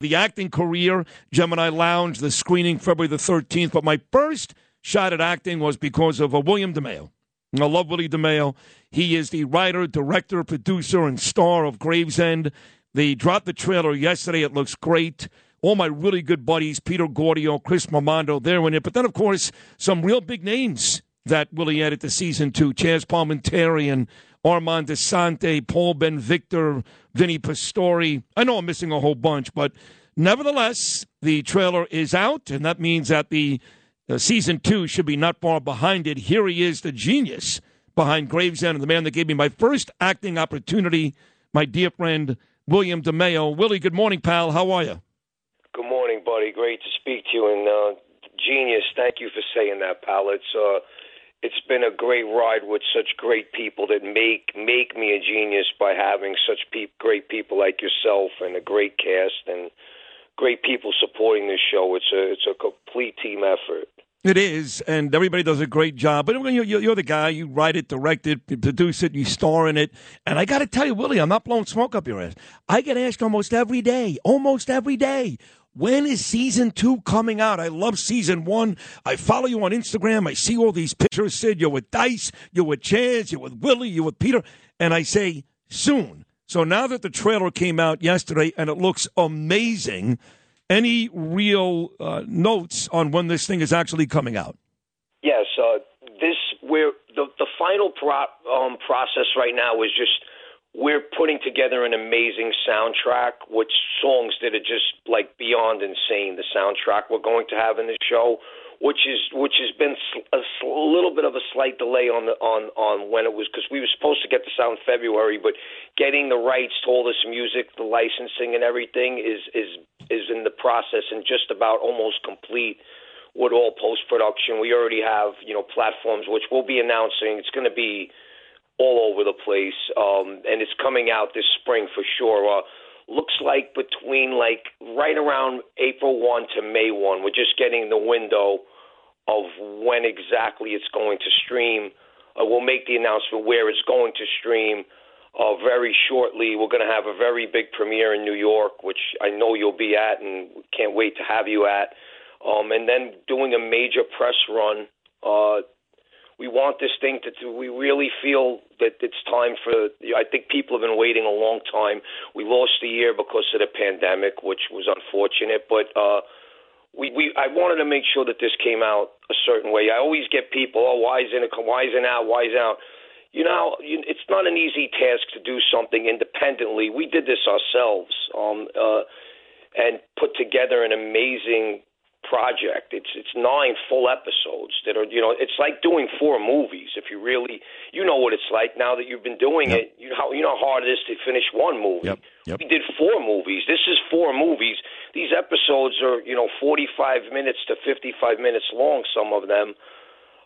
the acting career, Gemini Lounge, the screening February the 13th. But my first shot at acting was because of uh, William DeMeo. I love Willie DeMeo. He is the writer, director, producer, and star of Gravesend. They dropped the trailer yesterday. It looks great. All my really good buddies, Peter Gordio, Chris Mamando, they're in it. But then, of course, some real big names that Willie added to season two. Chazz Palminteri and Armand Assante, Paul Ben Victor, Vinny Pastore. I know I'm missing a whole bunch, but nevertheless, the trailer is out, and that means that the uh, season two should be not far behind it. Here he is, the genius behind Gravesend, and the man that gave me my first acting opportunity, my dear friend William DeMeo. Willie, good morning, pal. How are you? Good morning, buddy. Great to speak to you. And uh, genius, thank you for saying that, pal. It's uh, it's been a great ride with such great people that make make me a genius by having such pe- great people like yourself and a great cast and great people supporting this show. It's a it's a complete team effort. It is, and everybody does a great job. But you're, you're the guy. You write it, direct it, produce it, you star in it. And I got to tell you, Willie, I'm not blowing smoke up your ass. I get asked almost every day, almost every day, when is season two coming out? I love season one. I follow you on Instagram. I see all these pictures. Sid, you're with Dice, you're with Chazz, you're with Willie, you're with Peter. And I say, soon. So now that the trailer came out yesterday and it looks amazing, any real uh, notes on when this thing is actually coming out? Yes, uh, this where the the final pro- um, process right now is just we're putting together an amazing soundtrack with songs that are just like beyond insane. The soundtrack we're going to have in the show, which is which has been a, little bit of a slight delay on the on on when it was because we were supposed to get this out in February, but getting the rights to all this music, the licensing and everything is is is in the process and just about almost complete with all post production. We already have you know platforms which we'll be announcing. It's going to be all over the place, um, and it's coming out this spring for sure. Uh, looks like between like right around April one to May one, we're just getting the window of when exactly it's going to stream. Uh, we'll make the announcement where it's going to stream. Uh, very shortly, we're going to have a very big premiere in New York, which I know you'll be at, and can't wait to have you at. Um, and then doing a major press run uh, we want this thing to, to we really feel that it's time for I think people have been waiting a long time. We lost a year because of the pandemic, which was unfortunate, but uh we, we I wanted to make sure that this came out a certain way. I always get people, oh, why isn't it? Why isn't out? Why isn't out? You know, it's not an easy task to do something independently. We did this ourselves, um, uh, and put together an amazing project. It's it's nine full episodes that are you know it's like doing four movies. If you really you know what it's like now that you've been doing yep. it. You know how you know how hard it is to finish one movie. Yep. Yep. We did four movies. This is four movies. These episodes are you know forty five minutes to fifty five minutes long. Some of them.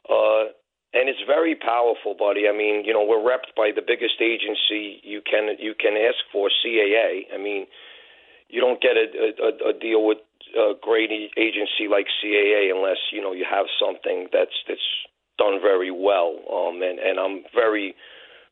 Uh, and it's very powerful, buddy. I mean, you know, we're repped by the biggest agency you can you can ask for, CAA. I mean, you don't get a, a, a deal with a great agency like CAA unless you know you have something that's that's done very well. Um, and and I'm very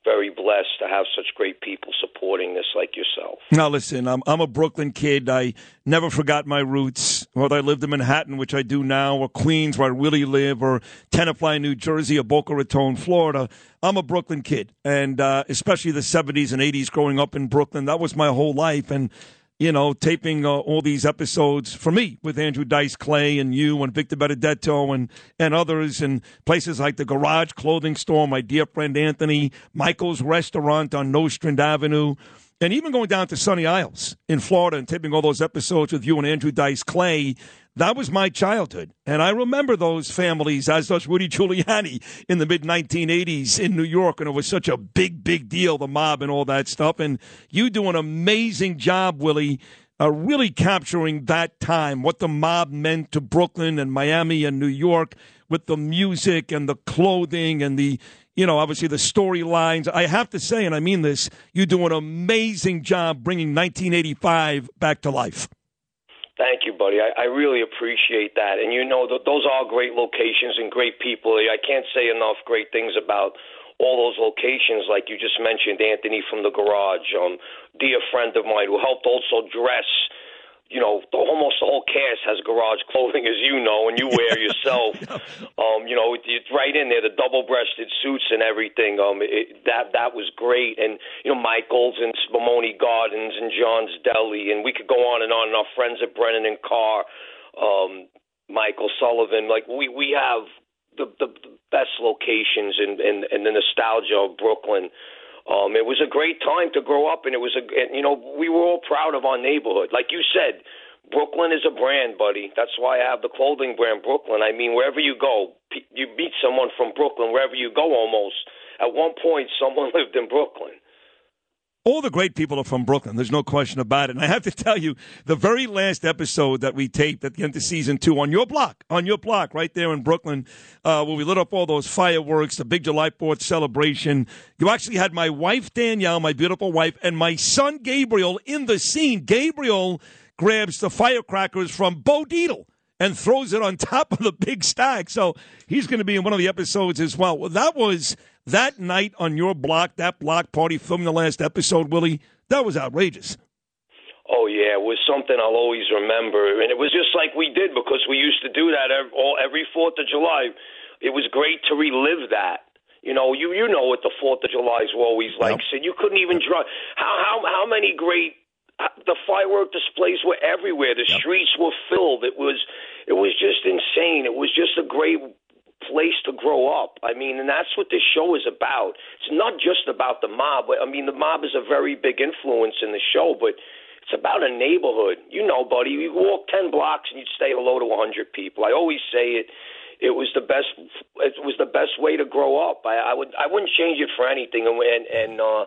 very blessed to have such great people supporting this like yourself. Now, listen, I'm, I'm a Brooklyn kid. I never forgot my roots, whether I lived in Manhattan, which I do now, or Queens, where I really live, or Tenafly, New Jersey, or Boca Raton, Florida. I'm a Brooklyn kid, and uh, especially the 70s and 80s growing up in Brooklyn. That was my whole life. And you know, taping uh, all these episodes for me with Andrew Dice Clay and you and Victor Benedetto and, and others and places like the Garage Clothing Store, my dear friend Anthony, Michael's Restaurant on Nostrand Avenue, and even going down to Sunny Isles in Florida and taping all those episodes with you and Andrew Dice Clay that was my childhood. And I remember those families, as does Rudy Giuliani in the mid 1980s in New York. And it was such a big, big deal, the mob and all that stuff. And you do an amazing job, Willie, uh, really capturing that time, what the mob meant to Brooklyn and Miami and New York with the music and the clothing and the, you know, obviously the storylines. I have to say, and I mean this, you do an amazing job bringing 1985 back to life. Thank you, buddy. I, I really appreciate that. And you know, th- those are great locations and great people. I can't say enough great things about all those locations, like you just mentioned, Anthony from the garage, um, dear friend of mine who helped also dress you know, the, almost the whole cast has garage clothing, as you know, and you wear yourself. um, you know, it's right in there, the double-breasted suits and everything. Um, it, that that was great, and you know, Michaels and Spumoni Gardens and John's Deli, and we could go on and on. And our friends at Brennan and Carr, um, Michael Sullivan, like we we have the the best locations and and, and the nostalgia of Brooklyn. Um, it was a great time to grow up, and it was a you know we were all proud of our neighborhood. Like you said, Brooklyn is a brand, buddy. That's why I have the clothing brand Brooklyn. I mean, wherever you go, you meet someone from Brooklyn. Wherever you go, almost at one point, someone lived in Brooklyn all the great people are from Brooklyn. There's no question about it. And I have to tell you, the very last episode that we taped at the end of season two on your block, on your block, right there in Brooklyn, uh, where we lit up all those fireworks, the big July 4th celebration. You actually had my wife, Danielle, my beautiful wife, and my son, Gabriel, in the scene. Gabriel grabs the firecrackers from Bo Dietl and throws it on top of the big stack. So he's going to be in one of the episodes as well. Well, that was that night on your block, that block party filming the last episode, Willie, that was outrageous. Oh yeah, it was something I'll always remember, and it was just like we did because we used to do that every, all, every Fourth of July. It was great to relive that. You know, you you know what the Fourth of July's were always like. Yep. So you couldn't even draw. How how how many great the firework displays were everywhere. The yep. streets were filled. It was it was just insane. It was just a great place to grow up. I mean, and that's what this show is about. It's not just about the mob. I mean, the mob is a very big influence in the show, but it's about a neighborhood. You know, buddy, you walk 10 blocks and you'd say hello to a 100 people. I always say it it was the best it was the best way to grow up. I, I would I wouldn't change it for anything and and, and uh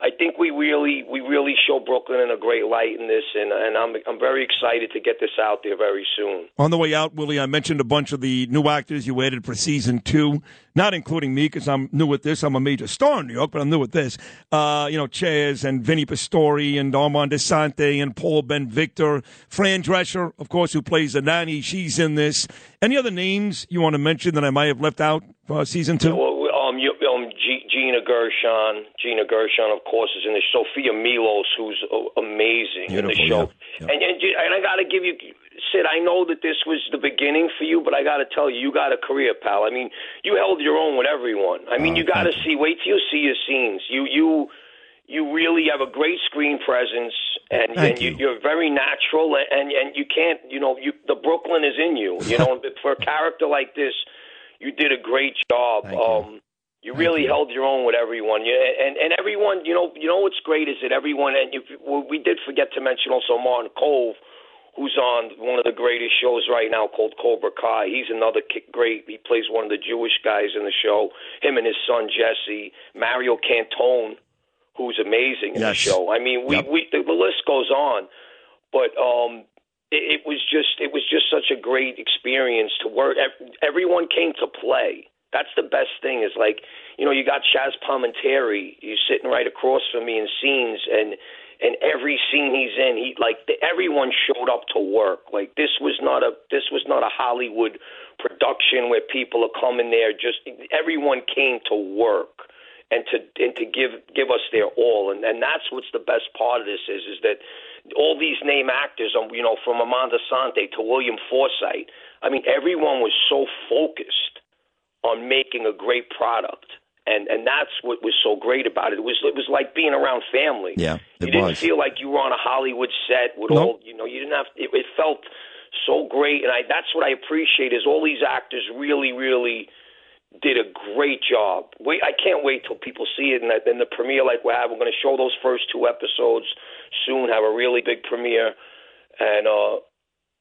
I think we really we really show Brooklyn in a great light in this, and and I'm I'm very excited to get this out there very soon. On the way out, Willie, I mentioned a bunch of the new actors you added for season two, not including me because I'm new with this. I'm a major star in New York, but I'm new with this. Uh, you know, Chazz and Vinny Pastore and Armand Assante and Paul Ben Victor, Fran Drescher, of course, who plays the nanny. She's in this. Any other names you want to mention that I might have left out for season two? Yeah, well, um, you, um, G- Gina Gershon. Gina Gershon, of course, is in the Sophia Milos, who's uh, amazing Beautiful, in the show. Yeah. Yeah. And, and and I got to give you, Sid. I know that this was the beginning for you, but I got to tell you, you got a career, pal. I mean, you held your own with everyone. I mean, uh, you got to see. Wait till you see your scenes. You you you really have a great screen presence, and, and you. you. are very natural, and and you can't, you know, you the Brooklyn is in you. You know, for a character like this, you did a great job. Um, you really you. held your own with everyone, you, and and everyone. You know, you know what's great is that everyone, and you, we did forget to mention also Martin Kove, who's on one of the greatest shows right now called Cobra Kai. He's another great. He plays one of the Jewish guys in the show. Him and his son Jesse, Mario Cantone, who's amazing in yes. the show. I mean, we yep. we the, the list goes on, but um, it, it was just it was just such a great experience to work. Everyone came to play that's the best thing is like, you know, you got Chazz Palminteri, he's sitting right across from me in scenes and and every scene he's in, he like the, everyone showed up to work. Like this was not a this was not a Hollywood production where people are coming there just everyone came to work and to and to give give us their all and and that's what's the best part of this is is that all these name actors um you know from Armand Assante to William Forsythe I mean everyone was so focused on making a great product. And and that's what was so great about it. It was it was like being around family. Yeah, it you didn't was. feel like you were on a Hollywood set with nope. all you know. You didn't have it, it felt so great, and I that's what I appreciate is all these actors really really did a great job. Wait, I can't wait till people see it and the, in the premiere like we have. We're going to show those first two episodes soon. Have a really big premiere, and uh,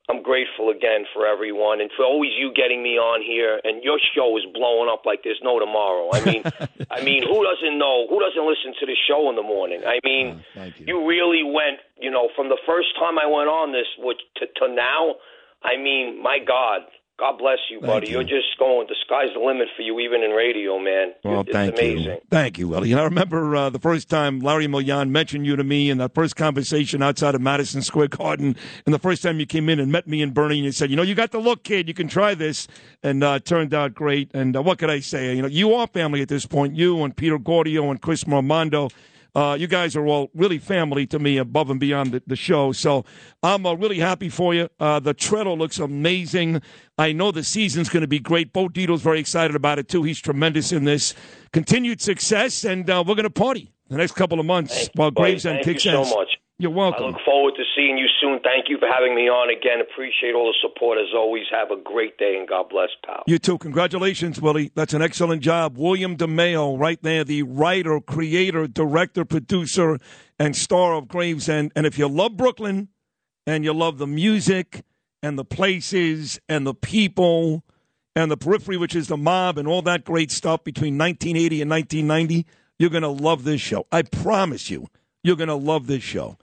I'm grateful again for everyone and for always you getting me on here. And your show is blowing up like there's no tomorrow. I mean, I mean, who doesn't know? Who doesn't listen to the show in the morning? I mean, uh, you. you. really went. You know, from the first time I went on this, which to, to now, I mean, my God, God bless you, thank buddy. You. are just going. The sky's the limit for you, even in radio, man. Well, it's thank amazing. you. Thank you, Willie. And I remember uh, the first time Larry Millan mentioned you to me in that first conversation outside of Madison Square Garden, and the first time you came in and met me and Bernie, and you said, "You know, you got the look, kid. You can try this," and uh, turned out great. And uh, what could I say? You know, you are family at this point. You and Peter Gordio and Chris Mormando Uh, you guys are all really family to me, above and beyond the, the show. So I'm uh, really happy for you. Uh, the treadle looks amazing. I know the season's going to be great. Bo Dietl's very excited about it too. He's tremendous in this. Continued success, and uh, we're going to party the next couple of months Thank while. Gravesend Thank kicks you so ass. much. You're welcome. I look forward to seeing you soon. Thank you for having me on again. Appreciate all the support as always. Have a great day and God bless, pal. You too. Congratulations, Willie. That's an excellent job. William DeMeo, right there, the writer, creator, director, producer, and star of Gravesend. And if you love Brooklyn and you love the music and the places and the people and the periphery, which is the mob and all that great stuff between 1980 and 1990, you're going to love this show. I promise you, you're going to love this show.